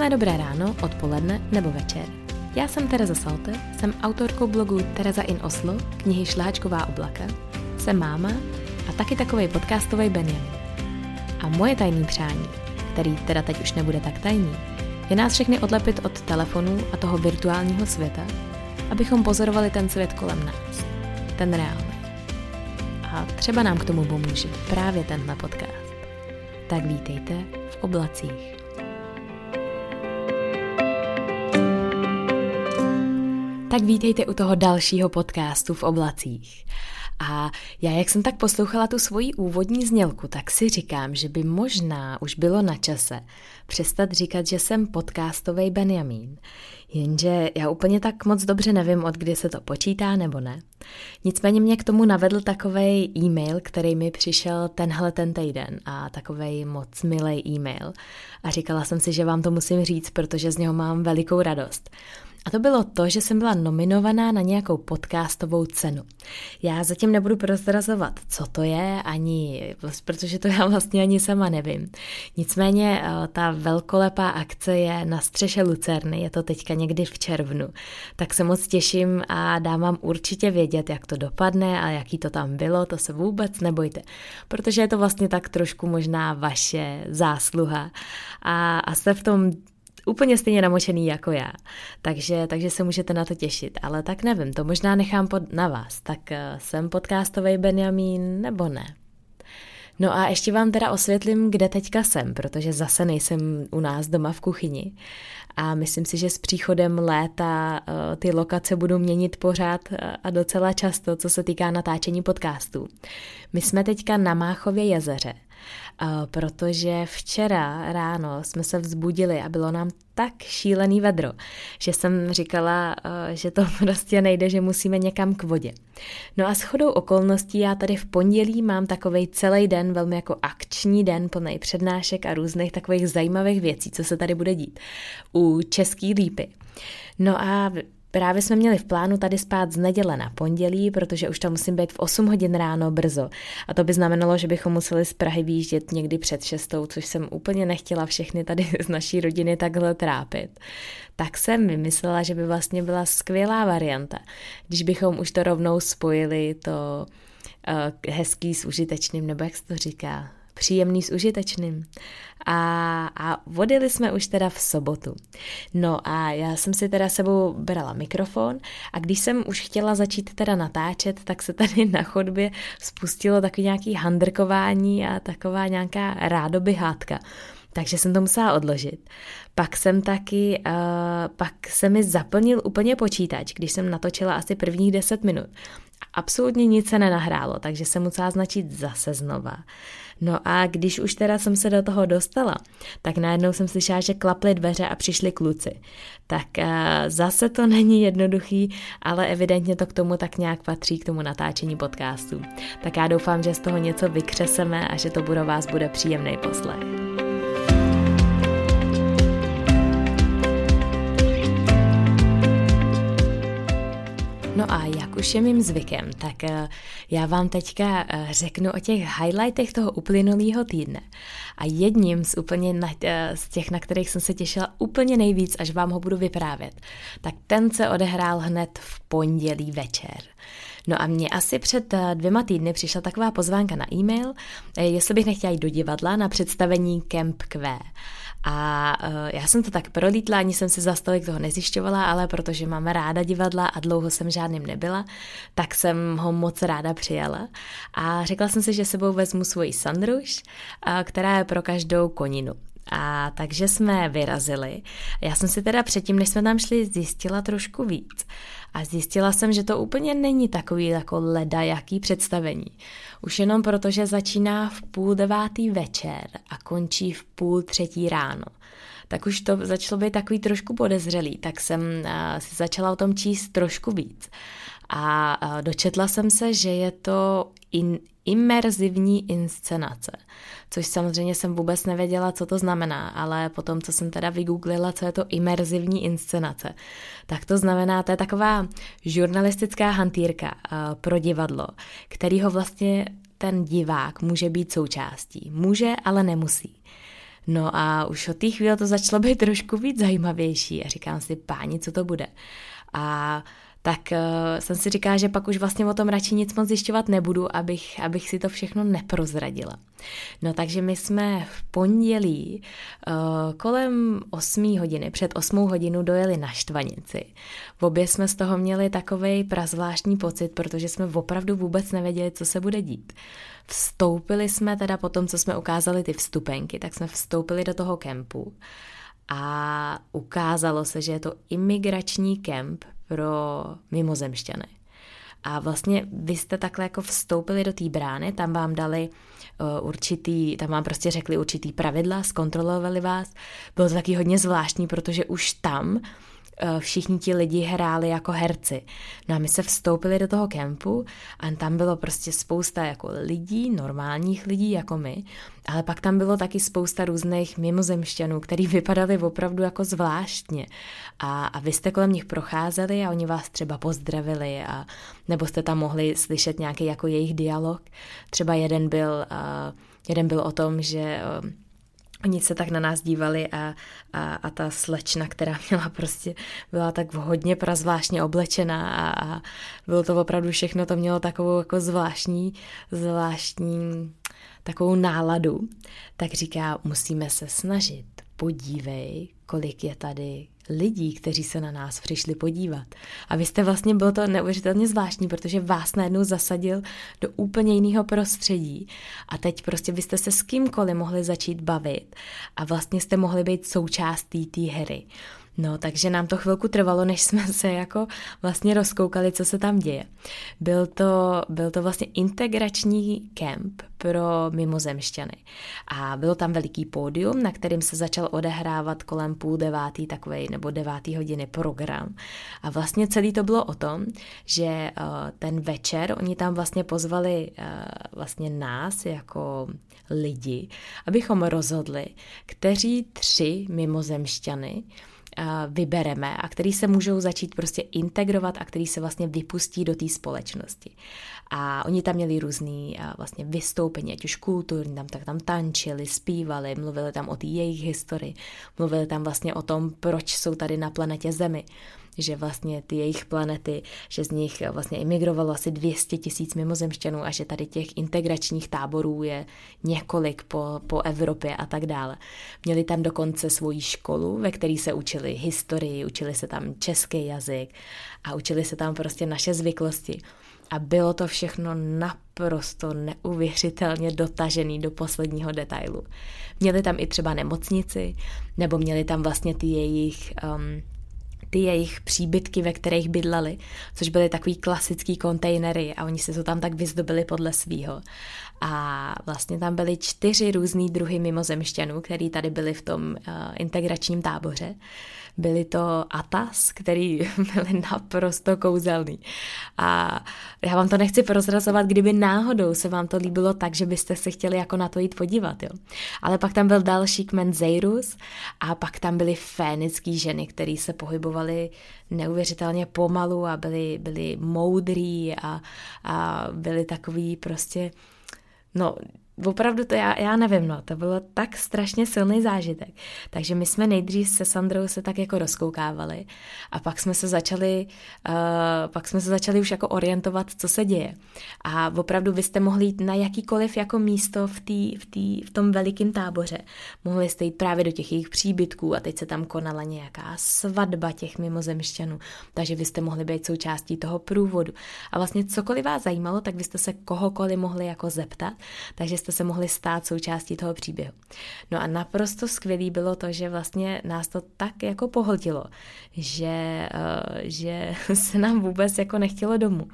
Krásné dobré ráno, odpoledne nebo večer. Já jsem Tereza Salte, jsem autorkou blogu Tereza in Oslo, knihy Šláčková oblaka, jsem máma a taky takový podcastový Benjamin. A moje tajný přání, který teda teď už nebude tak tajný, je nás všechny odlepit od telefonů a toho virtuálního světa, abychom pozorovali ten svět kolem nás, ten reálný. A třeba nám k tomu pomůže právě tenhle podcast. Tak vítejte v oblacích. Tak vítejte u toho dalšího podcastu v oblacích. A já, jak jsem tak poslouchala tu svoji úvodní znělku, tak si říkám, že by možná už bylo na čase přestat říkat, že jsem podcastový Benjamín. Jenže já úplně tak moc dobře nevím, od kdy se to počítá nebo ne. Nicméně mě k tomu navedl takový e-mail, který mi přišel tenhle ten týden a takový moc milý e-mail. A říkala jsem si, že vám to musím říct, protože z něho mám velikou radost. A to bylo to, že jsem byla nominovaná na nějakou podcastovou cenu. Já zatím nebudu prozrazovat, co to je, ani, protože to já vlastně ani sama nevím. Nicméně eh, ta velkolepá akce je na střeše Lucerny, je to teďka někdy v červnu. Tak se moc těším a dám vám určitě vědět, jak to dopadne a jaký to tam bylo, to se vůbec nebojte, protože je to vlastně tak trošku možná vaše zásluha a, a jste v tom úplně stejně namočený jako já. Takže, takže se můžete na to těšit. Ale tak nevím, to možná nechám pod, na vás. Tak uh, jsem podcastový Benjamín nebo ne? No a ještě vám teda osvětlím, kde teďka jsem, protože zase nejsem u nás doma v kuchyni. A myslím si, že s příchodem léta uh, ty lokace budou měnit pořád uh, a docela často, co se týká natáčení podcastů. My jsme teďka na Máchově jezeře protože včera ráno jsme se vzbudili a bylo nám tak šílený vedro, že jsem říkala, že to prostě nejde, že musíme někam k vodě. No a s chodou okolností já tady v pondělí mám takový celý den, velmi jako akční den, plný přednášek a různých takových zajímavých věcí, co se tady bude dít u Český lípy. No a Právě jsme měli v plánu tady spát z neděle na pondělí, protože už tam musím být v 8 hodin ráno brzo. A to by znamenalo, že bychom museli z Prahy výjíždět někdy před šestou, což jsem úplně nechtěla všechny tady z naší rodiny takhle trápit. Tak jsem vymyslela, že by vlastně byla skvělá varianta, když bychom už to rovnou spojili, to uh, hezký s užitečným, nebo jak se to říká, příjemný s užitečným. A, a vodili jsme už teda v sobotu. No a já jsem si teda sebou brala mikrofon a když jsem už chtěla začít teda natáčet, tak se tady na chodbě spustilo takový nějaký handrkování a taková nějaká rádoby hádka takže jsem to musela odložit. Pak jsem taky, uh, pak se mi zaplnil úplně počítač, když jsem natočila asi prvních 10 minut. Absolutně nic se nenahrálo, takže jsem musela značit zase znova. No a když už teda jsem se do toho dostala, tak najednou jsem slyšela, že klaply dveře a přišli kluci. Tak uh, zase to není jednoduchý, ale evidentně to k tomu tak nějak patří, k tomu natáčení podcastu. Tak já doufám, že z toho něco vykřeseme a že to pro vás bude příjemný poslech. No a jak už je mým zvykem, tak eh, já vám teďka eh, řeknu o těch highlightech toho uplynulého týdne. A jedním z úplně na, eh, z těch, na kterých jsem se těšila úplně nejvíc, až vám ho budu vyprávět, tak ten se odehrál hned v pondělí večer. No a mně asi před dvěma týdny přišla taková pozvánka na e-mail, jestli bych nechtěla jít do divadla na představení Camp Q. A uh, já jsem to tak prolítla, ani jsem si za stolik toho nezjišťovala, ale protože mám ráda divadla a dlouho jsem žádným nebyla, tak jsem ho moc ráda přijala. A řekla jsem si, že sebou vezmu svoji sandruš, která je pro každou koninu. A takže jsme vyrazili. Já jsem si teda předtím, než jsme tam šli, zjistila trošku víc. A zjistila jsem, že to úplně není takový jako leda jaký představení. Už jenom proto, že začíná v půl devátý večer a končí v půl třetí ráno. Tak už to začalo být takový trošku podezřelý, tak jsem si začala o tom číst trošku víc. A dočetla jsem se, že je to in, imerzivní inscenace, což samozřejmě jsem vůbec nevěděla, co to znamená, ale potom, co jsem teda vygooglila, co je to imerzivní inscenace, tak to znamená, to je taková žurnalistická hantýrka uh, pro divadlo, kterýho vlastně ten divák může být součástí. Může, ale nemusí. No a už od té chvíle to začalo být trošku víc zajímavější a říkám si, páni, co to bude. A tak uh, jsem si říkala, že pak už vlastně o tom radši nic moc zjišťovat nebudu, abych, abych si to všechno neprozradila. No takže my jsme v pondělí uh, kolem 8 hodiny, před 8 hodinu dojeli na Štvanici. V obě jsme z toho měli takový prazvláštní pocit, protože jsme opravdu vůbec nevěděli, co se bude dít. Vstoupili jsme teda po tom, co jsme ukázali ty vstupenky, tak jsme vstoupili do toho kempu a ukázalo se, že je to imigrační kemp pro mimozemšťany. A vlastně vy jste takhle jako vstoupili do té brány, tam vám dali uh, určitý, tam vám prostě řekli určitý pravidla, zkontrolovali vás. Bylo to taky hodně zvláštní, protože už tam Eh, všichni ti lidi hráli jako herci. No a my se vstoupili do toho kempu a tam bylo prostě spousta jako lidí, normálních lidí jako my, ale pak tam bylo taky spousta různých mimozemšťanů, který vypadali opravdu jako zvláštně. A, a vy jste kolem nich procházeli a oni vás třeba pozdravili a nebo jste tam mohli slyšet nějaký jako jejich dialog. Třeba jeden byl, uh, jeden byl o tom, že uh, Oni se tak na nás dívali a, a, a ta slečna, která měla prostě, byla tak hodně prazvláštně oblečená a, a bylo to opravdu všechno, to mělo takovou jako zvláštní, zvláštní takovou náladu, tak říká, musíme se snažit, podívej, kolik je tady lidí, kteří se na nás přišli podívat. A vy jste vlastně, bylo to neuvěřitelně zvláštní, protože vás najednou zasadil do úplně jiného prostředí a teď prostě byste se s kýmkoliv mohli začít bavit a vlastně jste mohli být součástí té hry. No, takže nám to chvilku trvalo, než jsme se jako vlastně rozkoukali, co se tam děje. Byl to, byl to vlastně integrační kemp pro mimozemšťany. A bylo tam veliký pódium, na kterým se začal odehrávat kolem půl devátý takový nebo devátý hodiny program. A vlastně celý to bylo o tom, že uh, ten večer oni tam vlastně pozvali uh, vlastně nás jako lidi, abychom rozhodli, kteří tři mimozemšťany vybereme a který se můžou začít prostě integrovat a který se vlastně vypustí do té společnosti. A oni tam měli různý vlastně vystoupení, ať už kulturní, tam tak tam tančili, zpívali, mluvili tam o té jejich historii, mluvili tam vlastně o tom, proč jsou tady na planetě Zemi že vlastně ty jejich planety, že z nich vlastně emigrovalo asi 200 tisíc mimozemšťanů a že tady těch integračních táborů je několik po, po Evropě a tak dále. Měli tam dokonce svoji školu, ve které se učili historii, učili se tam český jazyk a učili se tam prostě naše zvyklosti. A bylo to všechno naprosto neuvěřitelně dotažený do posledního detailu. Měli tam i třeba nemocnici, nebo měli tam vlastně ty jejich um, ty jejich příbytky, ve kterých bydleli, což byly takový klasický kontejnery a oni si to tam tak vyzdobili podle svýho. A vlastně tam byly čtyři různý druhy mimozemšťanů, který tady byli v tom uh, integračním táboře. Byly to Atas, který byly naprosto kouzelný. A já vám to nechci prozrazovat, kdyby náhodou se vám to líbilo tak, že byste se chtěli jako na to jít podívat. Jo. Ale pak tam byl další kmen Zeirus a pak tam byly fénické ženy, které se pohybovaly neuvěřitelně pomalu a byly, byly moudrý a, a byly takový prostě No, opravdu to já, já nevím, no, to bylo tak strašně silný zážitek. Takže my jsme nejdřív se Sandrou se tak jako rozkoukávali a pak jsme se začali, uh, pak jsme se začali už jako orientovat, co se děje. A opravdu vy jste mohli jít na jakýkoliv jako místo v, tý, v, tý, v tom velikém táboře. Mohli jste jít právě do těch jejich příbytků a teď se tam konala nějaká svatba těch mimozemšťanů, takže vy jste mohli být součástí toho průvodu. A vlastně cokoliv vás zajímalo, tak vy jste se kohokoliv mohli jako zeptat, takže jste se mohli stát součástí toho příběhu. No a naprosto skvělý bylo to, že vlastně nás to tak jako pohltilo, že, uh, že se nám vůbec jako nechtělo domů.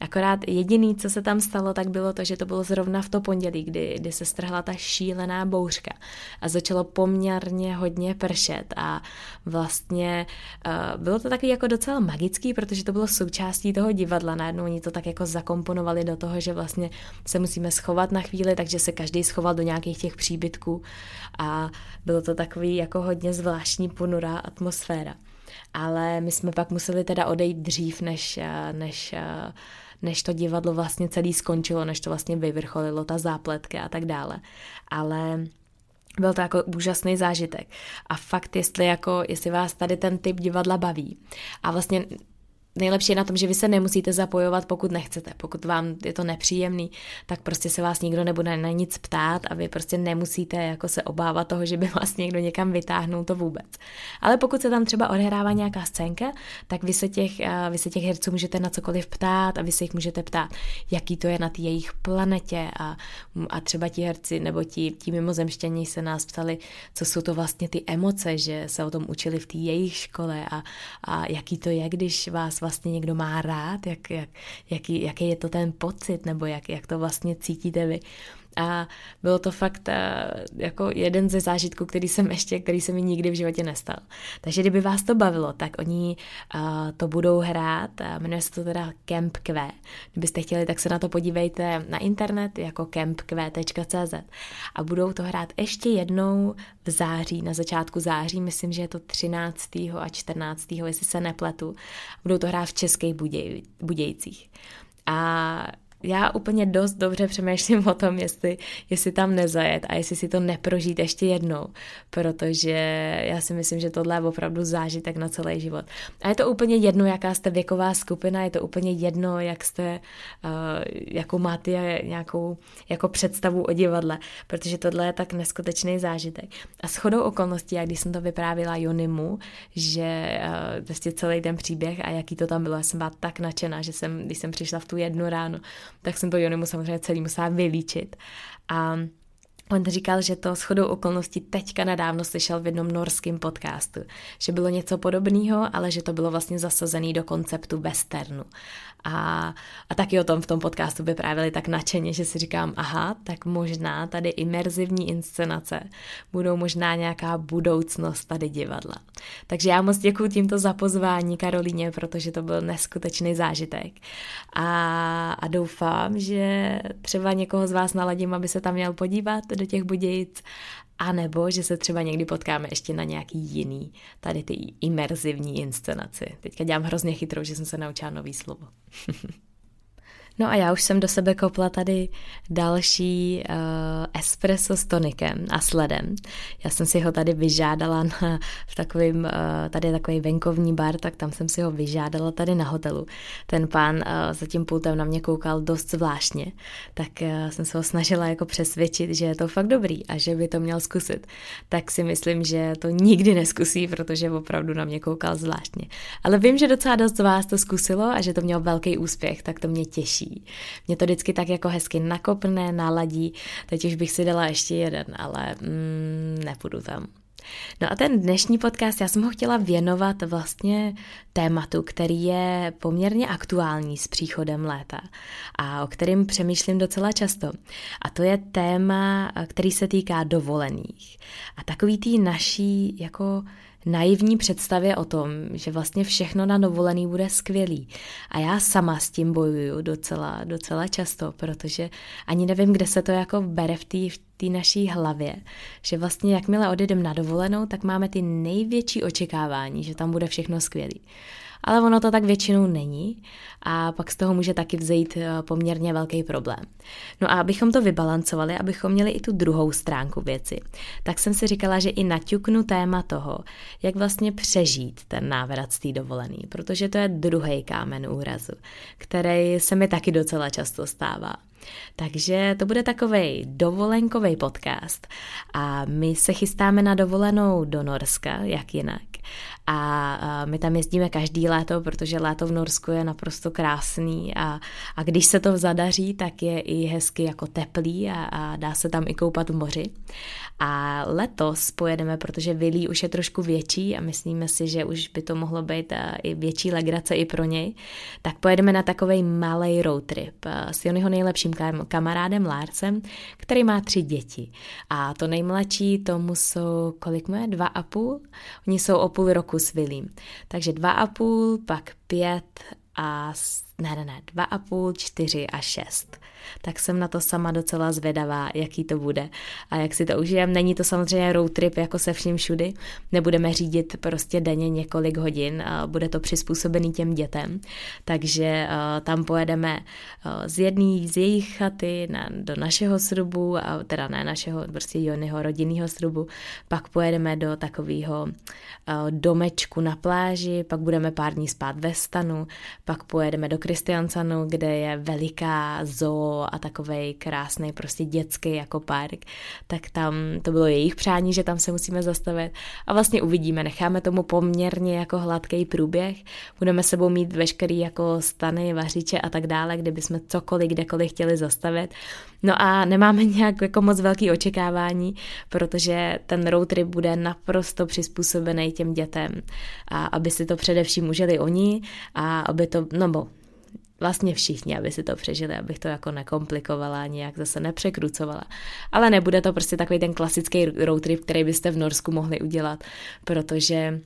Akorát jediný, co se tam stalo, tak bylo to, že to bylo zrovna v to pondělí, kdy, kdy se strhla ta šílená bouřka a začalo poměrně hodně pršet a vlastně uh, bylo to takový jako docela magický, protože to bylo součástí toho divadla. Najednou oni to tak jako zakomponovali do toho, že vlastně se musíme schovat na chvíli, takže se každý schoval do nějakých těch příbytků a bylo to takový jako hodně zvláštní ponurá atmosféra. Ale my jsme pak museli teda odejít dřív, než, eh, než uh, než to divadlo vlastně celý skončilo, než to vlastně vyvrcholilo, ta zápletka a tak dále. Ale byl to jako úžasný zážitek. A fakt, jestli, jako, jestli vás tady ten typ divadla baví a vlastně nejlepší je na tom, že vy se nemusíte zapojovat, pokud nechcete. Pokud vám je to nepříjemný, tak prostě se vás nikdo nebude na nic ptát a vy prostě nemusíte jako se obávat toho, že by vás někdo někam vytáhnul, to vůbec. Ale pokud se tam třeba odhrává nějaká scénka, tak vy se těch, eh, vy se těch herců můžete na cokoliv ptát a vy se jich můžete ptát, jaký to je na té jejich planetě a, a třeba ti herci nebo ti, ti mimozemštění se nás ptali, co jsou to vlastně ty emoce, že se o tom učili v té jejich škole a, a jaký to je, když vás vlastně někdo má rád, jak, jak, jaký, jaký je to ten pocit, nebo jak, jak to vlastně cítíte vy. A bylo to fakt eh, jako jeden ze zážitků, který jsem ještě, který se mi nikdy v životě nestal. Takže kdyby vás to bavilo, tak oni uh, to budou hrát, jmenuje se to teda Camp Q. Kdybyste chtěli, tak se na to podívejte na internet jako campq.cz a budou to hrát ještě jednou v září, na začátku září, myslím, že je to 13. a 14. jestli se nepletu. Budou to hrát v Českých Buděj, Budějcích. A já úplně dost dobře přemýšlím o tom, jestli, jestli tam nezajet a jestli si to neprožít ještě jednou, protože já si myslím, že tohle je opravdu zážitek na celý život. A je to úplně jedno, jaká jste věková skupina, je to úplně jedno, jak jste, uh, jakou máte nějakou jako představu o divadle, protože tohle je tak neskutečný zážitek. A shodou okolností, jak když jsem to vyprávila Jonimu, že uh, prostě celý ten příběh a jaký to tam bylo, já jsem byla tak nadšená, že jsem, když jsem přišla v tu jednu ráno, tak jsem to Jonimu samozřejmě celý musela vylíčit. A On říkal, že to shodou okolností teďka nedávno slyšel v jednom norském podcastu, že bylo něco podobného, ale že to bylo vlastně zasazené do konceptu westernu. A, a taky o tom v tom podcastu vyprávěli tak nadšeně, že si říkám, aha, tak možná tady imerzivní inscenace budou možná nějaká budoucnost tady divadla. Takže já moc děkuji tímto za pozvání Karolíně, protože to byl neskutečný zážitek. A, a doufám, že třeba někoho z vás naladím, aby se tam měl podívat do těch Budějic a nebo, že se třeba někdy potkáme ještě na nějaký jiný, tady ty imerzivní inscenaci. Teďka dělám hrozně chytrou, že jsem se naučila nový slovo. No a já už jsem do sebe kopla tady další uh, espresso s tonikem a sledem. Já jsem si ho tady vyžádala na, v takovým, uh, tady je takový venkovní bar, tak tam jsem si ho vyžádala tady na hotelu. Ten pán uh, za tím pultem na mě koukal dost zvláštně, tak uh, jsem se ho snažila jako přesvědčit, že je to fakt dobrý a že by to měl zkusit. Tak si myslím, že to nikdy neskusí, protože opravdu na mě koukal zvláštně. Ale vím, že docela dost z vás to zkusilo a že to mělo velký úspěch, tak to mě těší. Mě to vždycky tak jako hezky nakopne, naladí. Teď už bych si dala ještě jeden, ale mm, nepůjdu tam. No a ten dnešní podcast, já jsem ho chtěla věnovat vlastně tématu, který je poměrně aktuální s příchodem léta a o kterém přemýšlím docela často. A to je téma, který se týká dovolených. A takový tý naší jako naivní představě o tom, že vlastně všechno na dovolený bude skvělý. A já sama s tím bojuju docela, docela často, protože ani nevím, kde se to jako bere v té v naší hlavě, že vlastně jakmile odjedeme na dovolenou, tak máme ty největší očekávání, že tam bude všechno skvělý ale ono to tak většinou není a pak z toho může taky vzejít eh, poměrně velký problém. No a abychom to vybalancovali, abychom měli i tu druhou stránku věci, tak jsem si říkala, že i naťuknu téma toho, jak vlastně přežít ten návrat z té dovolený, protože to je druhý kámen úrazu, který se mi taky docela často stává. Takže to bude takový dovolenkový podcast a my se chystáme na dovolenou do Norska, jak jinak. A my tam jezdíme každý léto, protože léto v Norsku je naprosto krásný a, a když se to zadaří, tak je i hezky jako teplý a, a dá se tam i koupat v moři. A letos pojedeme, protože Vilí už je trošku větší a myslíme si, že už by to mohlo být i větší legrace i pro něj, tak pojedeme na takový malý road trip s Jonyho nejlepším kamarádem Lárcem, který má tři děti. A to nejmladší tomu jsou, kolik má? Dva a půl? Oni jsou o půl roku s Vilím. Takže dva a půl, pak pět a ne, ne, ne, dva a půl, čtyři a šest. Tak jsem na to sama docela zvědavá, jaký to bude. A jak si to užijem. Není to samozřejmě road trip jako se vším všudy, nebudeme řídit prostě denně několik hodin, bude to přizpůsobený těm dětem, takže uh, tam pojedeme uh, z jedné z jejich chaty na, do našeho srubu, a teda ne našeho, prostě Jonyho rodinného srubu, pak pojedeme do takového uh, domečku na pláži, pak budeme pár dní spát ve stanu, pak pojedeme do Kristiansanu, kde je veliká zoo a takovej krásný prostě dětský jako park, tak tam to bylo jejich přání, že tam se musíme zastavit. A vlastně uvidíme, necháme tomu poměrně jako hladký průběh, budeme sebou mít veškerý jako stany, vařiče a tak dále, kdyby jsme cokoliv, kdekoliv chtěli zastavit. No a nemáme nějak jako moc velký očekávání, protože ten road trip bude naprosto přizpůsobený těm dětem. A aby si to především užili oni a aby to, no bo vlastně všichni, aby si to přežili, abych to jako nekomplikovala, nějak zase nepřekrucovala. Ale nebude to prostě takový ten klasický road trip, který byste v Norsku mohli udělat, protože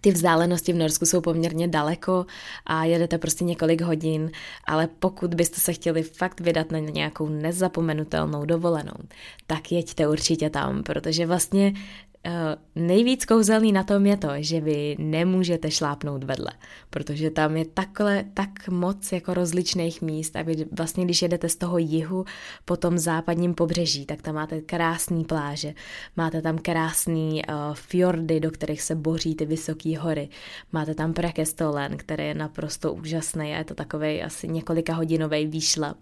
ty vzdálenosti v Norsku jsou poměrně daleko a jedete prostě několik hodin, ale pokud byste se chtěli fakt vydat na nějakou nezapomenutelnou dovolenou, tak jeďte určitě tam, protože vlastně nejvíc kouzelný na tom je to, že vy nemůžete šlápnout vedle, protože tam je takhle tak moc jako rozličných míst a vy vlastně, když jedete z toho jihu po tom západním pobřeží, tak tam máte krásný pláže, máte tam krásný uh, fjordy, do kterých se boří ty vysoké hory, máte tam Prekestolen, který je naprosto úžasný a je to takový asi několika hodinový výšlap.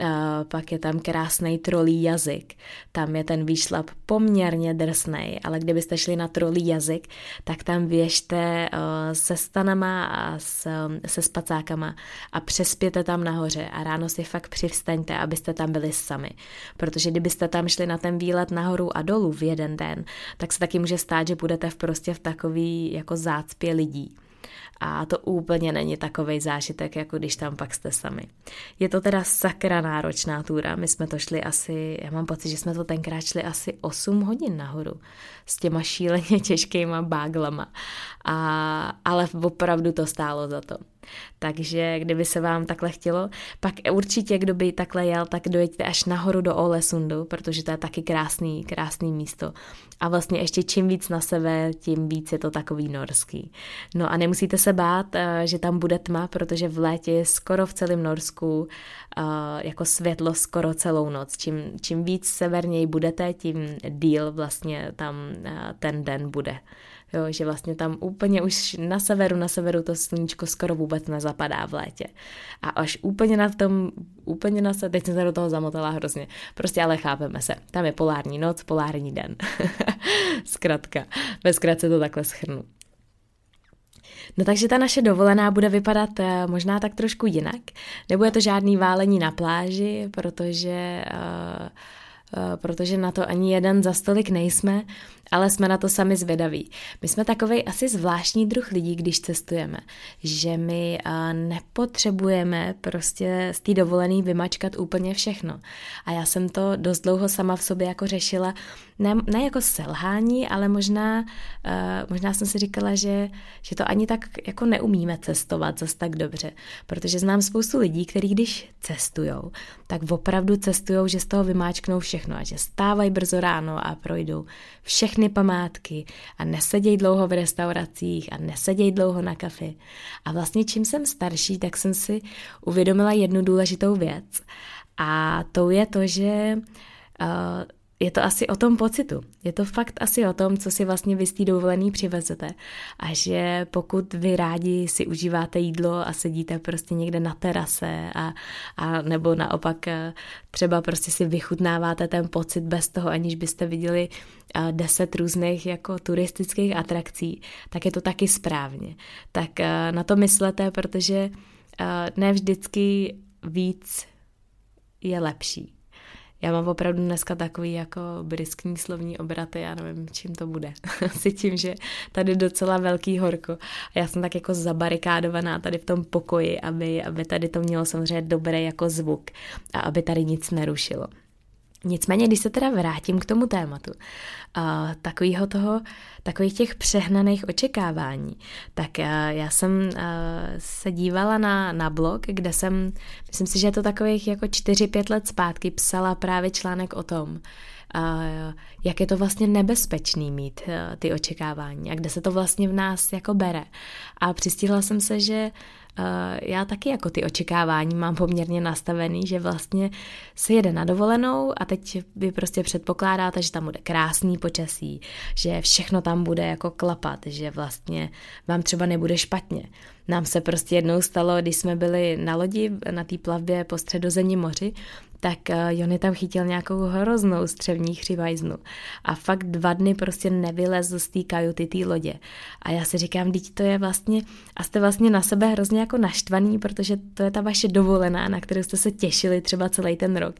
Uh, pak je tam krásný trolí jazyk. Tam je ten výšlap poměrně drsný, ale kdybyste šli na trolí jazyk, tak tam běžte uh, se stanama a s, um, se spacákama a přespěte tam nahoře a ráno si fakt přivstaňte, abyste tam byli sami. Protože kdybyste tam šli na ten výlet nahoru a dolů v jeden den, tak se taky může stát, že budete v prostě v takový jako zácpě lidí a to úplně není takový zážitek, jako když tam pak jste sami. Je to teda sakra náročná túra, my jsme to šli asi, já mám pocit, že jsme to tenkrát šli asi 8 hodin nahoru s těma šíleně těžkýma báglama, a, ale opravdu to stálo za to. Takže kdyby se vám takhle chtělo, pak určitě, kdo by takhle jel, tak dojeďte až nahoru do Olesundu, protože to je taky krásný, krásný místo. A vlastně ještě čím víc na sever, tím víc je to takový norský. No a nemusíte se bát, eh, že tam bude tma, protože v létě je skoro v celém Norsku eh, jako světlo skoro celou noc. Čím, čím víc severněji budete, tím díl vlastně tam eh, ten den bude. Jo, že vlastně tam úplně už na severu, na severu to sluníčko skoro vůbec nezapadá v létě. A až úplně na tom, úplně na se, teď jsem se do toho zamotala hrozně. Prostě ale chápeme se. Tam je polární noc, polární den. Zkrátka. Ve zkratce to takhle schrnu. No takže ta naše dovolená bude vypadat uh, možná tak trošku jinak. Nebude to žádný válení na pláži, protože uh, Eh, protože na to ani jeden za stolik nejsme, ale jsme na to sami zvědaví. My jsme takový asi zvláštní druh lidí, když cestujeme, že my eh, nepotřebujeme prostě z té dovolený vymačkat úplně všechno. A já jsem to dost dlouho sama v sobě jako řešila, ne, ne jako selhání, ale možná, uh, možná jsem si říkala, že, že to ani tak jako neumíme cestovat zase tak dobře, protože znám spoustu lidí, kteří když cestujou, tak opravdu cestujou, že z toho vymáčknou všechno a že stávají brzo ráno a projdou všechny památky a nesedějí dlouho v restauracích a nesedějí dlouho na kafe. A vlastně čím jsem starší, tak jsem si uvědomila jednu důležitou věc a to je to, že uh, je to asi o tom pocitu. Je to fakt asi o tom, co si vlastně vy z té dovolený přivezete. A že pokud vy rádi si užíváte jídlo a sedíte prostě někde na terase a, a nebo naopak eh, třeba prostě si vychutnáváte ten pocit bez toho, aniž byste viděli eh, deset různých jako turistických atrakcí, tak je to taky správně. Tak eh, na to myslete, protože ne vždycky víc je lepší. Já mám opravdu dneska takový jako briskní slovní obraty, já nevím, čím to bude. Asi tím, že tady docela velký horko a já jsem tak jako zabarikádovaná tady v tom pokoji, aby, aby tady to mělo samozřejmě dobrý jako zvuk a aby tady nic nerušilo. Nicméně, když se teda vrátím k tomu tématu, uh, toho, takových těch přehnaných očekávání, tak uh, já jsem uh, se dívala na, na blog, kde jsem, myslím si, že je to takových jako 4-5 let zpátky, psala právě článek o tom, jak je to vlastně nebezpečný mít ty očekávání a kde se to vlastně v nás jako bere. A přistihla jsem se, že já taky jako ty očekávání mám poměrně nastavený, že vlastně se jede na dovolenou a teď vy prostě předpokládáte, že tam bude krásný počasí, že všechno tam bude jako klapat, že vlastně vám třeba nebude špatně. Nám se prostě jednou stalo, když jsme byli na lodi na té plavbě po středozemním moři, tak eh, Jony tam chytil nějakou hroznou střevní chřivajznu a fakt dva dny prostě nevylezl z té kajuty té lodě. A já si říkám, teď to je vlastně, a jste vlastně na sebe hrozně jako naštvaný, protože to je ta vaše dovolená, na kterou jste se těšili třeba celý ten rok.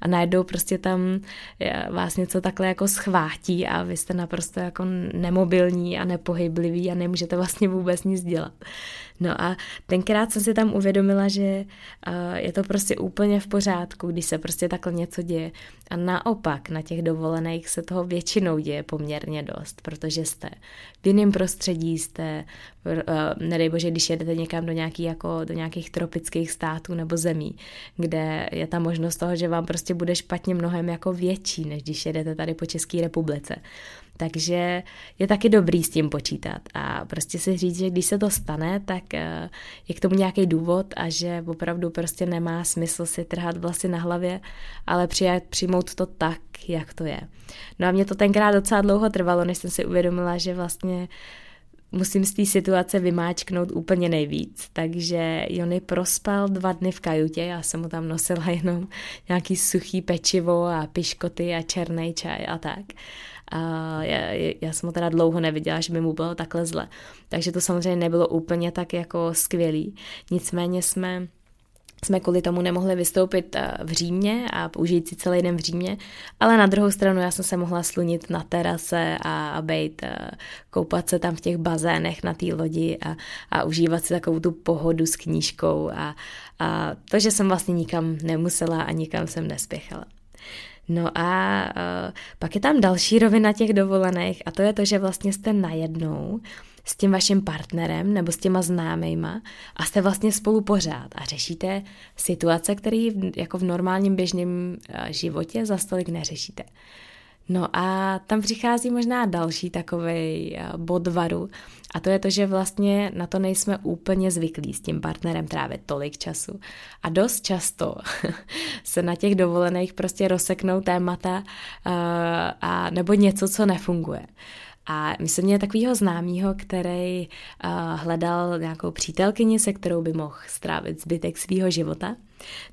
A najednou prostě tam eh, vás něco takhle jako schvátí a vy jste naprosto jako nemobilní a nepohyblivý a nemůžete vlastně vůbec nic dělat. No a tenkrát jsem si tam uvědomila, že uh, je to prostě úplně v pořádku, když se prostě takhle něco děje. A naopak na těch dovolených se toho většinou děje poměrně dost, protože jste v jiném prostředí, jste, uh, nedej bože, když jedete někam do, nějaký, jako, do nějakých tropických států nebo zemí, kde je ta možnost toho, že vám prostě bude špatně mnohem jako větší, než když jedete tady po České republice. Takže je taky dobrý s tím počítat a prostě si říct, že když se to stane, tak eh, je k tomu nějaký důvod a že opravdu prostě nemá smysl si trhat vlasy na hlavě, ale přijat, přijmout to tak, jak to je. No a mě to tenkrát docela dlouho trvalo, než jsem si uvědomila, že vlastně musím z té situace vymáčknout úplně nejvíc. Takže Jony prospal dva dny v kajutě, já jsem mu tam nosila jenom nějaký suchý pečivo a piškoty a černý čaj a tak. A já, já jsem ho teda dlouho neviděla, že by mu bylo takhle zle. Takže to samozřejmě nebylo úplně tak jako skvělý. Nicméně jsme jsme kvůli tomu nemohli vystoupit eh, v Římě a užít si celý den v Římě, ale na druhou stranu já jsem se mohla slunit na terase a, a eh, koupat se tam v těch bazénech na té lodi a, a užívat si takovou tu pohodu s knížkou a, a to, že jsem vlastně nikam nemusela a nikam jsem nespěchala. No a uh, pak je tam další rovina těch dovolených a to je to, že vlastně jste najednou s tím vaším partnerem nebo s těma známejma a jste vlastně spolu pořád a řešíte situace, které jako v normálním běžném e, životě za stolik neřešíte. No a tam přichází možná další takový eh, bod varu a to je to, že vlastně na to nejsme úplně zvyklí s tím partnerem trávit tolik času. A dost často se na těch dovolených prostě rozseknou témata uh, a nebo něco, co nefunguje. A myslím, mě takového známého, který uh, hledal nějakou přítelkyni, se kterou by mohl strávit zbytek svého života.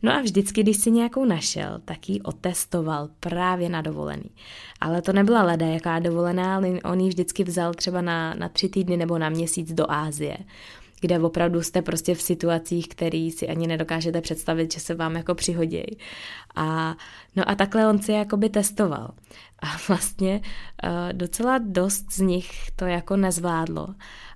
No a vždycky, když si nějakou našel, tak ji otestoval právě na dovolený. Ale to nebyla leda jaká dovolená, ale on ji vždycky vzal třeba na, na tři týdny nebo na měsíc do Ázie kde opravdu jste prostě v situacích, které si ani nedokážete představit, že se vám jako přihodí. A, no a takhle on si jakoby testoval. A vlastně uh, docela dost z nich to jako nezvládlo.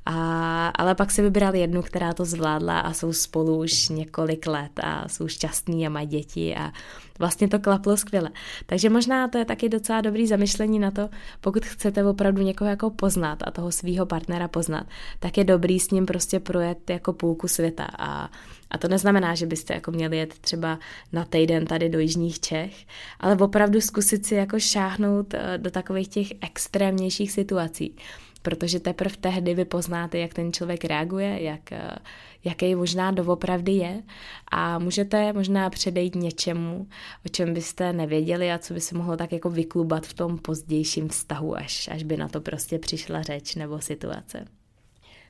A, ale pak si vybral jednu, která to zvládla a jsou spolu už několik let a jsou šťastní a mají děti a vlastně to klaplo skvěle. Takže možná to je taky docela dobrý zamyšlení na to, pokud chcete opravdu někoho jako poznat a toho svého partnera poznat, tak je dobrý s ním prostě projet jako půlku světa a a to neznamená, že byste jako měli jet třeba na týden tady do Jižních Čech, ale opravdu zkusit si jako šáhnout eh, do takových těch extrémnějších situací protože teprve tehdy vy poznáte, jak ten člověk reaguje, jak, eh, jaký možná doopravdy je a můžete možná předejít něčemu, o čem byste nevěděli a co by se mohlo tak jako vyklubat v tom pozdějším vztahu, až, až by na to prostě přišla řeč nebo situace.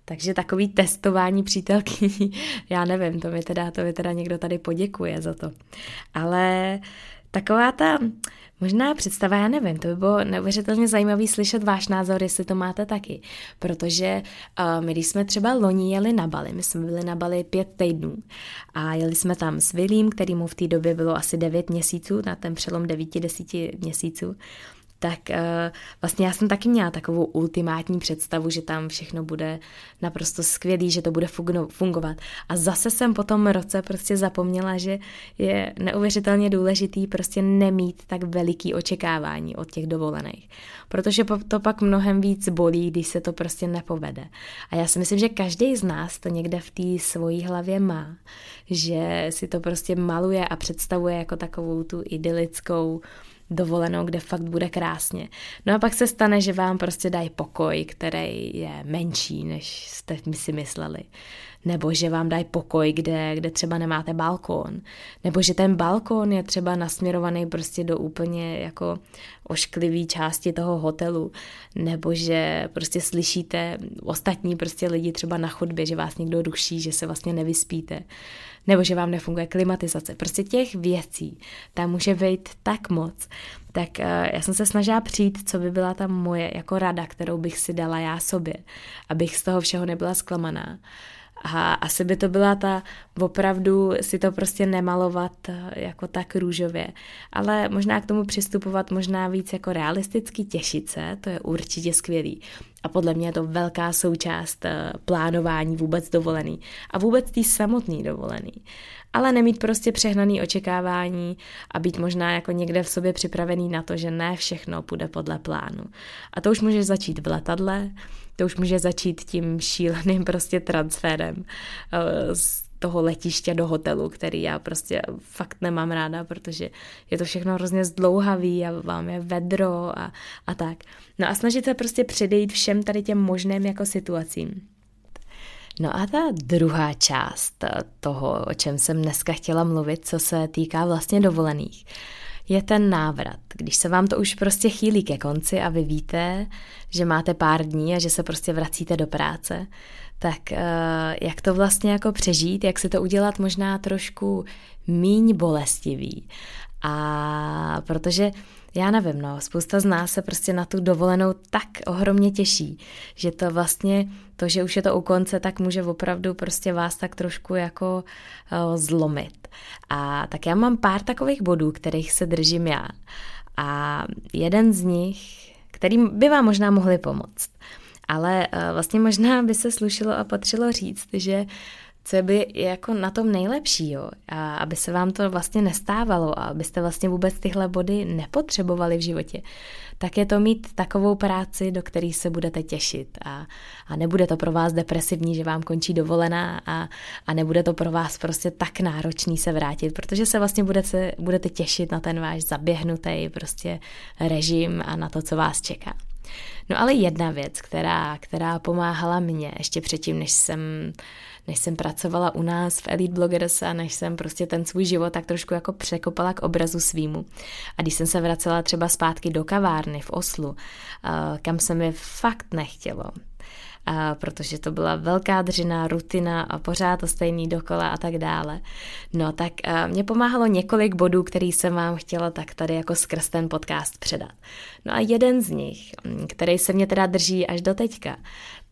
Takže takový testování přítelky, já nevím, to mi teda, to mi teda někdo tady poděkuje za to. Ale taková ta možná představa, já nevím, to by bylo neuvěřitelně zajímavý slyšet váš názor, jestli to máte taky, protože uh, my když jsme třeba loni jeli na Bali, my jsme byli na Bali pět týdnů a jeli jsme tam s Vilím, který mu v té době bylo asi devět měsíců, na ten přelom devíti, desíti měsíců, tak uh, vlastně já jsem taky měla takovou ultimátní představu, že tam všechno bude naprosto skvělý, že to bude fungovat. A zase jsem po tom roce prostě zapomněla, že je neuvěřitelně důležitý prostě nemít tak veliký očekávání od těch dovolených. Protože to pak mnohem víc bolí, když se to prostě nepovede. A já si myslím, že každý z nás to někde v té svojí hlavě má, že si to prostě maluje a představuje jako takovou tu idylickou dovolenou, kde fakt bude krásně. No a pak se stane, že vám prostě dají pokoj, který je menší, než jste si mysleli. Nebo že vám dají pokoj, kde, kde třeba nemáte balkón. Nebo že ten balkón je třeba nasměrovaný prostě do úplně jako ošklivý části toho hotelu. Nebo že prostě slyšíte ostatní prostě lidi třeba na chodbě, že vás někdo ruší, že se vlastně nevyspíte nebo že vám nefunguje klimatizace. Prostě těch věcí tam může být tak moc. Tak uh, já jsem se snažila přijít, co by byla ta moje jako rada, kterou bych si dala já sobě, abych z toho všeho nebyla zklamaná. A asi by to byla ta opravdu si to prostě nemalovat eh, jako tak růžově, ale možná k tomu přistupovat možná víc jako realisticky těšit se, to je určitě skvělý. A podle mě je to velká součást eh, plánování vůbec dovolený a vůbec tý samotný dovolený. Ale nemít prostě přehnaný očekávání a být možná jako někde v sobě připravený na to, že ne všechno půjde podle plánu. A to už může začít v letadle, to už může začít tím šíleným prostě transferem eh, z toho letiště do hotelu, který já prostě fakt nemám ráda, protože je to všechno hrozně zdlouhavý a vám je vedro a, a tak. No a snažit se prostě předejít všem tady těm možným jako situacím. No a ta druhá část toho, o čem jsem dneska chtěla mluvit, co se týká vlastně dovolených, je ten návrat. Když se vám to už prostě chýlí ke konci a vy víte, že máte pár dní a že se prostě vracíte do práce, tak uh, jak to vlastně jako přežít, jak se to udělat možná trošku míň bolestivý. A protože já nevím, no, spousta z nás se prostě na tu dovolenou tak ohromně těší, že to vlastně, to, že už je to u konce, tak může opravdu prostě vás tak trošku jako uh, zlomit. A tak já mám pár takových bodů, kterých se držím já. A jeden z nich, který by vám možná mohli pomoct. Ale uh, vlastně možná by se slušilo a patřilo říct, že co by jako na tom nejlepší, jo? A aby se vám to vlastně nestávalo a abyste vlastně vůbec tyhle body nepotřebovali v životě, tak je to mít takovou práci, do které se budete těšit a, a nebude to pro vás depresivní, že vám končí dovolená a, a nebude to pro vás prostě tak náročný se vrátit, protože se vlastně budete, budete těšit na ten váš zaběhnutý prostě režim a na to, co vás čeká. No ale jedna věc, která, která pomáhala mně ještě předtím, než jsem, než jsem pracovala u nás v Elite Bloggers a než jsem prostě ten svůj život tak trošku jako překopala k obrazu svýmu. A když jsem se vracela třeba zpátky do kavárny v Oslu, eh, kam se mi fakt nechtělo, a protože to byla velká dřina, rutina a pořád to stejný dokola a tak dále. No tak mě pomáhalo několik bodů, který jsem vám chtěla tak tady jako skrz ten podcast předat. No a jeden z nich, který se mě teda drží až do teďka,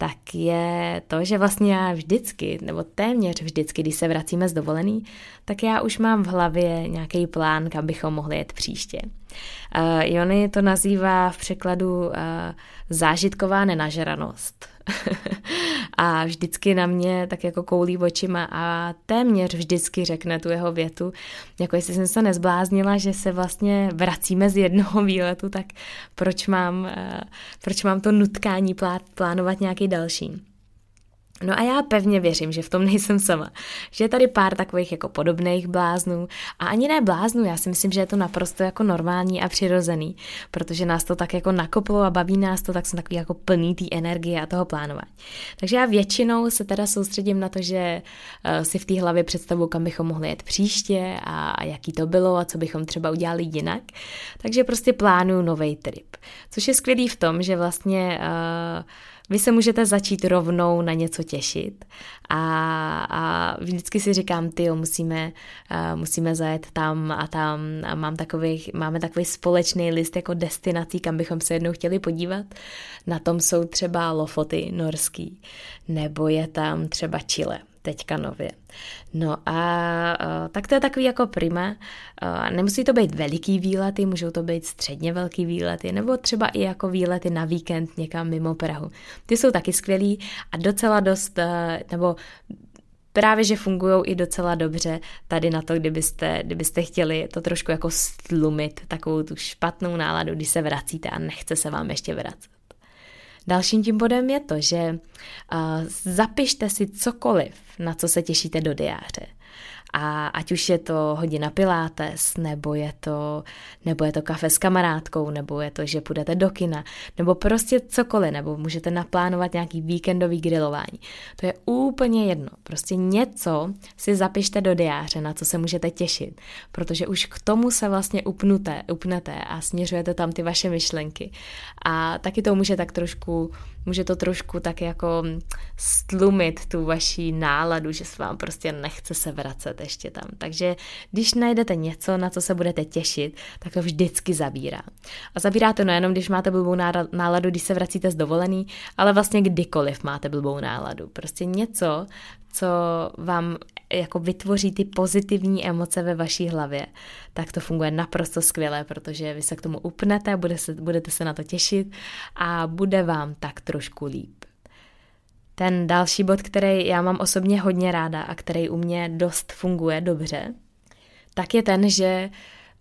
tak je to, že vlastně já vždycky, nebo téměř vždycky, když se vracíme z dovolený, tak já už mám v hlavě nějaký plán, kam bychom mohli jet příště. Uh, Jony to nazývá v překladu uh, zážitková nenažranost. a vždycky na mě tak jako koulí očima a téměř vždycky řekne tu jeho větu, jako jestli jsem se nezbláznila, že se vlastně vracíme z jednoho výletu, tak proč mám, uh, proč mám to nutkání plánovat nějaký další. No a já pevně věřím, že v tom nejsem sama. Že je tady pár takových jako podobných bláznů a ani ne bláznů, já si myslím, že je to naprosto jako normální a přirozený, protože nás to tak jako nakoplo a baví nás to, tak jsem takový jako plný té energie a toho plánování. Takže já většinou se teda soustředím na to, že uh, si v té hlavě představu, kam bychom mohli jet příště a, a jaký to bylo a co bychom třeba udělali jinak. Takže prostě plánuju nový trip. Což je skvělý v tom, že vlastně uh, vy se můžete začít rovnou na něco těšit. A, a vždycky si říkám, ty musíme, uh, musíme zajet tam a tam. A mám takový, máme takový společný list jako destinací, kam bychom se jednou chtěli podívat. Na tom jsou třeba Lofoty norský, nebo je tam třeba Chile teďka nově. No a uh, tak to je takový jako prima. Uh, nemusí to být veliký výlety, můžou to být středně velký výlety, nebo třeba i jako výlety na víkend někam mimo Prahu. Ty jsou taky skvělý a docela dost, uh, nebo právě, že fungují i docela dobře tady na to, kdybyste, kdybyste chtěli to trošku jako stlumit, takovou tu špatnou náladu, když se vracíte a nechce se vám ještě vracet. Dalším tím bodem je to, že zapište si cokoliv, na co se těšíte do diáře. A ať už je to hodina pilates, nebo je to, nebo je to kafe s kamarádkou, nebo je to, že půjdete do kina, nebo prostě cokoliv, nebo můžete naplánovat nějaký víkendový grilování. To je úplně jedno. Prostě něco si zapište do diáře, na co se můžete těšit, protože už k tomu se vlastně upnuté, upnete a směřujete tam ty vaše myšlenky. A taky to může tak trošku může to trošku tak jako stlumit tu vaši náladu, že se vám prostě nechce se vracet ještě tam. Takže když najdete něco, na co se budete těšit, tak to vždycky zabírá. A zabírá to nejenom, když máte blbou náladu, když se vracíte z dovolený, ale vlastně kdykoliv máte blbou náladu. Prostě něco, co vám jako vytvoří ty pozitivní emoce ve vaší hlavě, tak to funguje naprosto skvěle, protože vy se k tomu upnete, bude se, budete se na to těšit a bude vám tak trošku líp. Ten další bod, který já mám osobně hodně ráda a který u mě dost funguje dobře, tak je ten, že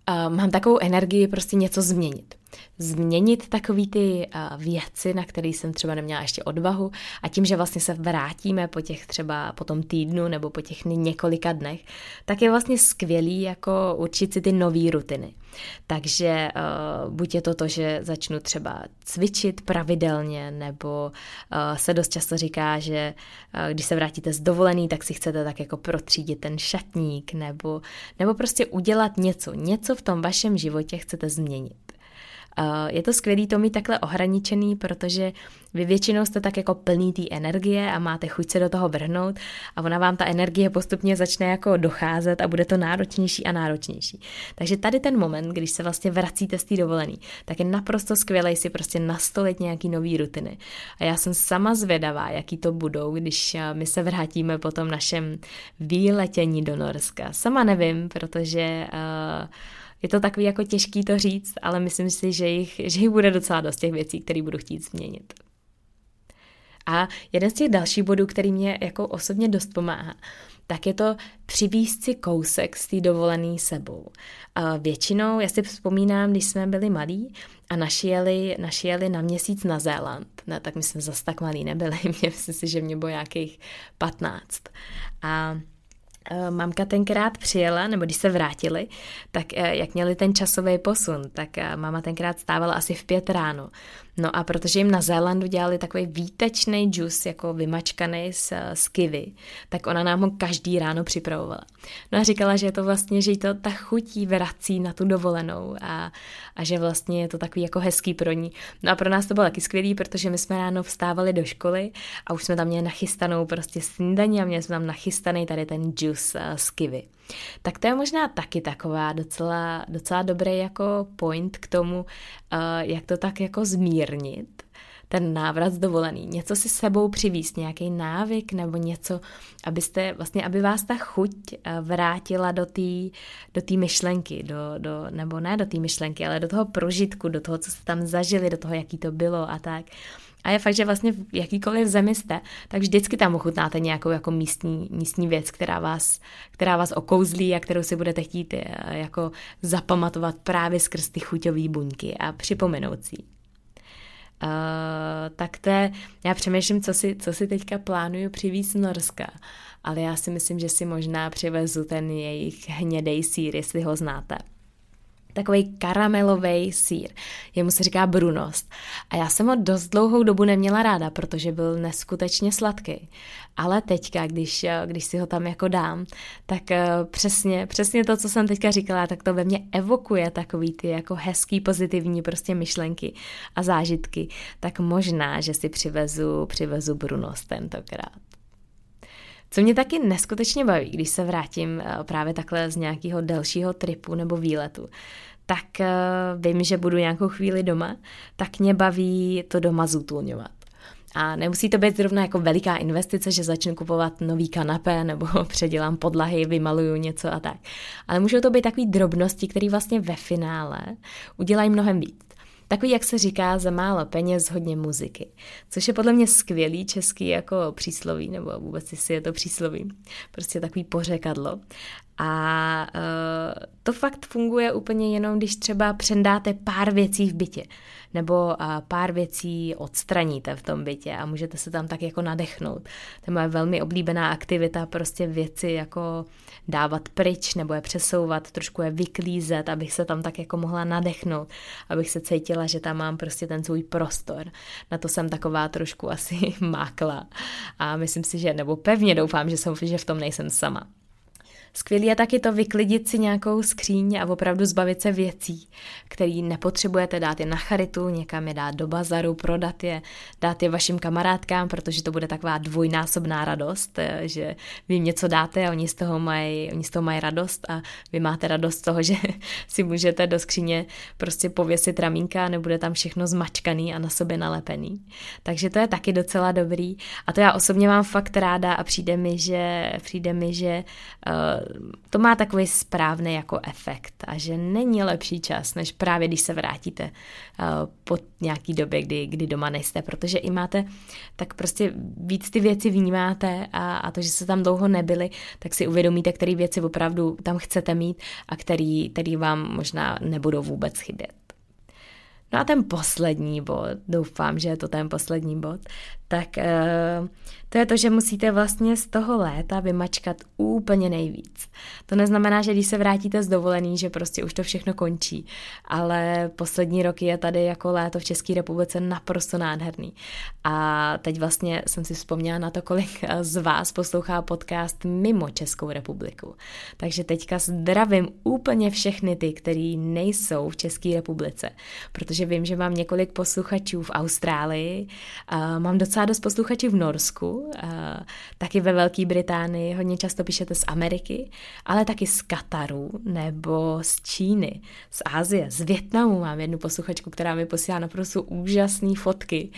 uh, mám takovou energii prostě něco změnit změnit takový ty věci, na které jsem třeba neměla ještě odvahu a tím, že vlastně se vrátíme po těch třeba po tom týdnu nebo po těch několika dnech, tak je vlastně skvělý jako určit si ty nové rutiny. Takže uh, buď je to to, že začnu třeba cvičit pravidelně, nebo uh, se dost často říká, že uh, když se vrátíte z dovolený, tak si chcete tak jako protřídit ten šatník, nebo, nebo prostě udělat něco, něco v tom vašem životě chcete změnit. Je to skvělé to mít takhle ohraničený, protože vy většinou jste tak jako plný té energie a máte chuť se do toho vrhnout a ona vám ta energie postupně začne jako docházet a bude to náročnější a náročnější. Takže tady ten moment, když se vlastně vracíte z té dovolený, tak je naprosto skvělé si prostě nastolit nějaký nový rutiny. A já jsem sama zvědavá, jaký to budou, když my se vrátíme po tom našem výletění do Norska. Sama nevím, protože uh, je to takový jako těžký to říct, ale myslím si, že jich, že jich bude docela dost těch věcí, které budu chtít změnit. A jeden z těch dalších bodů, který mě jako osobně dost pomáhá, tak je to přivízt si kousek z té dovolený sebou. A většinou, já si vzpomínám, když jsme byli malí a naši jeli, naši jeli na měsíc na Zéland, ne, tak my jsme zase tak malí nebyli, myslím si, že mě bylo nějakých 15. A mamka tenkrát přijela, nebo když se vrátili, tak eh, jak měli ten časový posun, tak eh, máma tenkrát stávala asi v pět ráno. No a protože jim na Zélandu dělali takový výtečný džus, jako vymačkaný z, z kivy, tak ona nám ho každý ráno připravovala. No a říkala, že je to vlastně, že jí to ta chutí vrací na tu dovolenou a, a že vlastně je to takový jako hezký pro ní. No a pro nás to bylo taky skvělý, protože my jsme ráno vstávali do školy a už jsme tam měli nachystanou prostě snídaní a měli jsme tam nachystaný tady ten džus z kivy. Tak to je možná taky taková docela, docela dobrý jako point k tomu, uh, jak to tak jako zmírnit ten návrat dovolený. Něco si sebou přivíst, nějaký návyk nebo něco, abyste, vlastně, aby vás ta chuť eh, vrátila do té do tý myšlenky, do, do, nebo ne do té myšlenky, ale do toho prožitku, do toho, co jste tam zažili, do toho, jaký to bylo a tak. A je fakt, že vlastně v jakýkoliv zemi jste, tak vždycky tam ochutnáte nějakou jako místní, místní věc, která vás, která vás okouzlí a kterou si budete chtít eh, jako zapamatovat právě skrz ty chuťové buňky a připomenoucí. Uh, tak to je, já přemýšlím, co si, co si teďka plánuju přivízt z Norska, ale já si myslím, že si možná přivezu ten jejich hnědej sír, jestli ho znáte takový karamelový sír. Jemu se říká brunost. A já jsem ho dost dlouhou dobu neměla ráda, protože byl neskutečně sladký. Ale teďka, když, když si ho tam jako dám, tak eh, přesně, přesně to, co jsem teďka říkala, tak to ve mně evokuje takový ty jako hezký, pozitivní prostě myšlenky a zážitky. Tak možná, že si přivezu, přivezu brunost tentokrát. Co mě taky neskutečně baví, když se vrátím eh, právě takhle z nějakého delšího tripu nebo výletu, tak eh, vím, že budu nějakou chvíli doma, tak mě baví to doma zútulňovat. A nemusí to být zrovna jako veliká investice, že začnu kupovat nový kanapé nebo předělám podlahy, vymaluju něco a tak. Ale můžou to být takové drobnosti, které vlastně ve finále udělají mnohem víc. Takový, jak se říká, za málo peněz hodně muziky. Což je podle mě skvělý český jako přísloví, nebo vůbec jestli je to přísloví. Prostě takový pořekadlo. A uh, to fakt funguje úplně jenom, když třeba přendáte pár věcí v bytě, nebo pár věcí odstraníte v tom bytě a můžete se tam tak jako nadechnout. To je moje velmi oblíbená aktivita, prostě věci jako dávat pryč nebo je přesouvat, trošku je vyklízet, abych se tam tak jako mohla nadechnout, abych se cítila, že tam mám prostě ten svůj prostor. Na to jsem taková trošku asi mákla a myslím si, že, nebo pevně doufám, že, jsem, že v tom nejsem sama. Skvělé je taky to vyklidit si nějakou skříň a opravdu zbavit se věcí, které nepotřebujete, dát je na charitu, někam je dát do bazaru, prodat je, dát je vašim kamarádkám, protože to bude taková dvojnásobná radost, eh, že vy jim něco dáte a oni z toho mají, oni z toho mají radost a vy máte radost z toho, že si můžete do skříně prostě pověsit ramínka a nebude tam všechno zmačkaný a na sobě nalepený. Takže to je taky docela dobrý a to já osobně mám fakt ráda a přijde mi, že, přijde mi, že uh, to má takový správný jako efekt a že není lepší čas, než právě když se vrátíte uh, po nějaký době, kdy, kdy doma nejste, protože i máte, tak prostě víc ty věci vnímáte a, a to, že se tam dlouho nebyli, tak si uvědomíte, které věci opravdu tam chcete mít a který, který vám možná nebudou vůbec chybět. No a ten poslední bod, doufám, že je to ten poslední bod, tak uh, to je to, že musíte vlastně z toho léta vymačkat úplně nejvíc. To neznamená, že když se vrátíte z dovolený, že prostě už to všechno končí, ale poslední roky je tady jako léto v České republice naprosto nádherný. A teď vlastně jsem si vzpomněla na to, kolik z vás poslouchá podcast mimo Českou republiku. Takže teďka zdravím úplně všechny ty, kteří nejsou v České republice, protože vím, že mám několik posluchačů v Austrálii, a mám docela dost posluchačů v Norsku, taky ve Velké Británii, hodně často píšete z Ameriky, ale taky z Kataru nebo z Číny, z Asie, z Větnamu. Mám jednu posluchačku, která mi posílá naprosto úžasné fotky,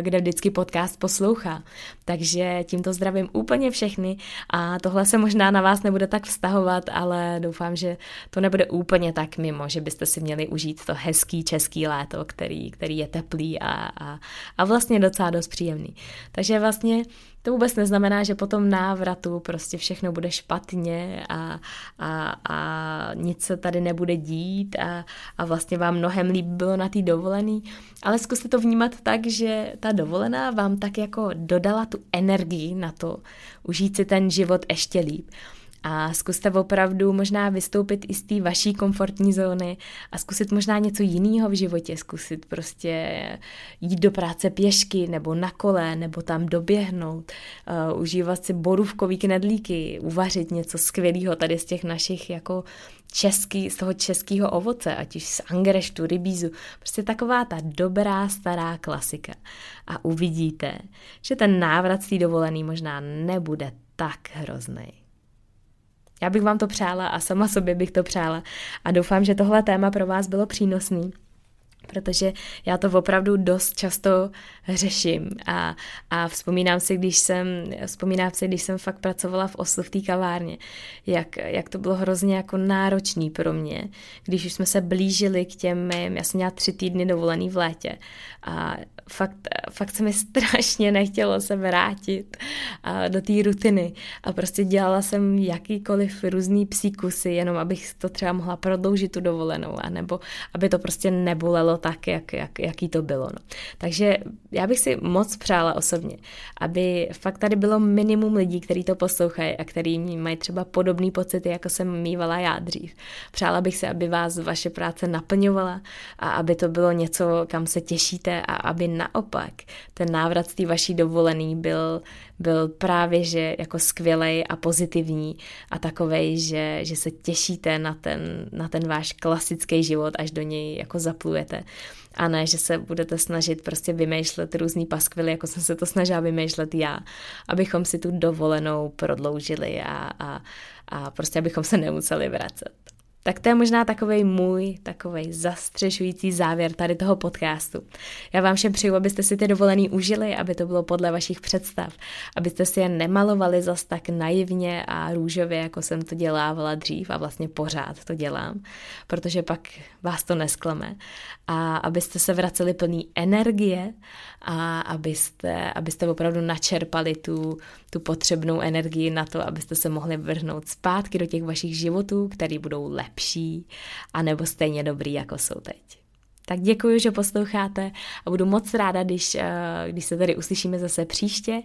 kde vždycky podcast poslouchá. Takže tímto zdravím úplně všechny a tohle se možná na vás nebude tak vztahovat, ale doufám, že to nebude úplně tak mimo, že byste si měli užít to hezký český léto, který, který je teplý a, a, a vlastně docela dost příjemný. Takže vlastně to vůbec neznamená, že po tom návratu prostě všechno bude špatně a, a, a nic se tady nebude dít a, a vlastně vám mnohem líp bylo na té dovolený, ale zkuste to vnímat tak, že ta dovolená vám tak jako dodala tu energii na to užít si ten život ještě líp a zkuste opravdu možná vystoupit i z té vaší komfortní zóny a zkusit možná něco jiného v životě, zkusit prostě jít do práce pěšky nebo na kole, nebo tam doběhnout, uh, užívat si borůvkový knedlíky, uvařit něco skvělého tady z těch našich jako český, z toho českého ovoce, ať už z angreštu, rybízu, prostě taková ta dobrá stará klasika. A uvidíte, že ten návrat z té dovolený možná nebude tak hrozný. Já bych vám to přála a sama sobě bych to přála. A doufám, že tohle téma pro vás bylo přínosný protože já to opravdu dost často řeším. A, a vzpomínám si, když jsem, vzpomínám si, když jsem fakt pracovala v Oslu v té kavárně, jak, jak to bylo hrozně jako náročný pro mě, když už jsme se blížili k těm já jsem měla tři týdny dovolený v létě. A fakt, fakt se mi strašně nechtělo se vrátit do té rutiny a prostě dělala jsem jakýkoliv různý psíkusy, jenom abych to třeba mohla prodloužit tu dovolenou, anebo aby to prostě nebolelo tak, jak, jak, jaký to bylo. No. Takže já bych si moc přála osobně, aby fakt tady bylo minimum lidí, kteří to poslouchají a který mají třeba podobné pocity, jako jsem mývala já dřív. Přála bych si, aby vás vaše práce naplňovala a aby to bylo něco, kam se těšíte a aby naopak ten návrat z té vaší dovolený byl, byl právě že jako skvělej a pozitivní a takovej, že, že se těšíte na ten, na ten váš klasický život, až do něj jako zaplujete. A ne, že se budete snažit prostě vymýšlet různý paskvily, jako jsem se to snažila vymýšlet já, abychom si tu dovolenou prodloužili a, a, a prostě abychom se nemuseli vracet. Tak to je možná takový můj, takový zastřešující závěr tady toho podcastu. Já vám všem přeju, abyste si ty dovolený užili, aby to bylo podle vašich představ, abyste si je nemalovali zas tak naivně a růžově, jako jsem to dělávala dřív a vlastně pořád to dělám, protože pak vás to nesklame. A abyste se vraceli plný energie a abyste, abyste opravdu načerpali tu, tu potřebnou energii na to, abyste se mohli vrhnout zpátky do těch vašich životů, které budou lepší lepší, anebo stejně dobrý, jako jsou teď. Tak děkuji, že posloucháte a budu moc ráda, když, eh, když se tady uslyšíme zase příště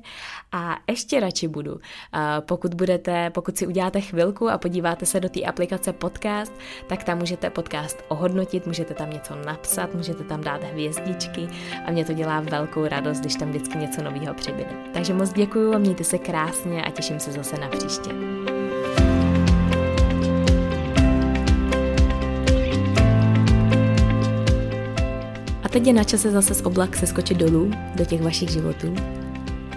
a ještě radši budu, eh, pokud budete, pokud si uděláte chvilku a podíváte se do té aplikace podcast, tak tam můžete podcast ohodnotit, můžete tam něco napsat, můžete tam dát hvězdičky a mě to dělá velkou radost, když tam vždycky něco nového přibyde. Takže moc děkuji a mějte se krásně a těším se zase na příště. A teď je na čase zase z oblak se skočit dolů do těch vašich životů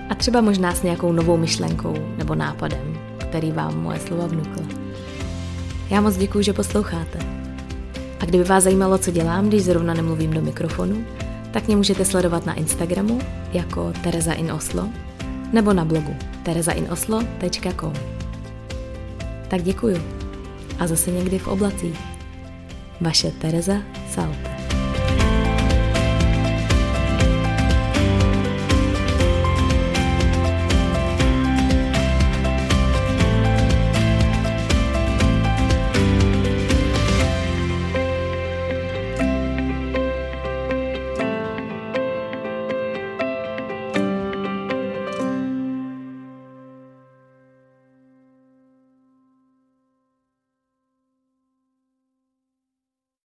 a třeba možná s nějakou novou myšlenkou nebo nápadem, který vám moje slova vnukla. Já moc děkuji, že posloucháte. A kdyby vás zajímalo, co dělám, když zrovna nemluvím do mikrofonu, tak mě můžete sledovat na Instagramu jako Tereza in Oslo nebo na blogu terezainoslo.com. Tak děkuju. A zase někdy v oblacích. Vaše Tereza Salte.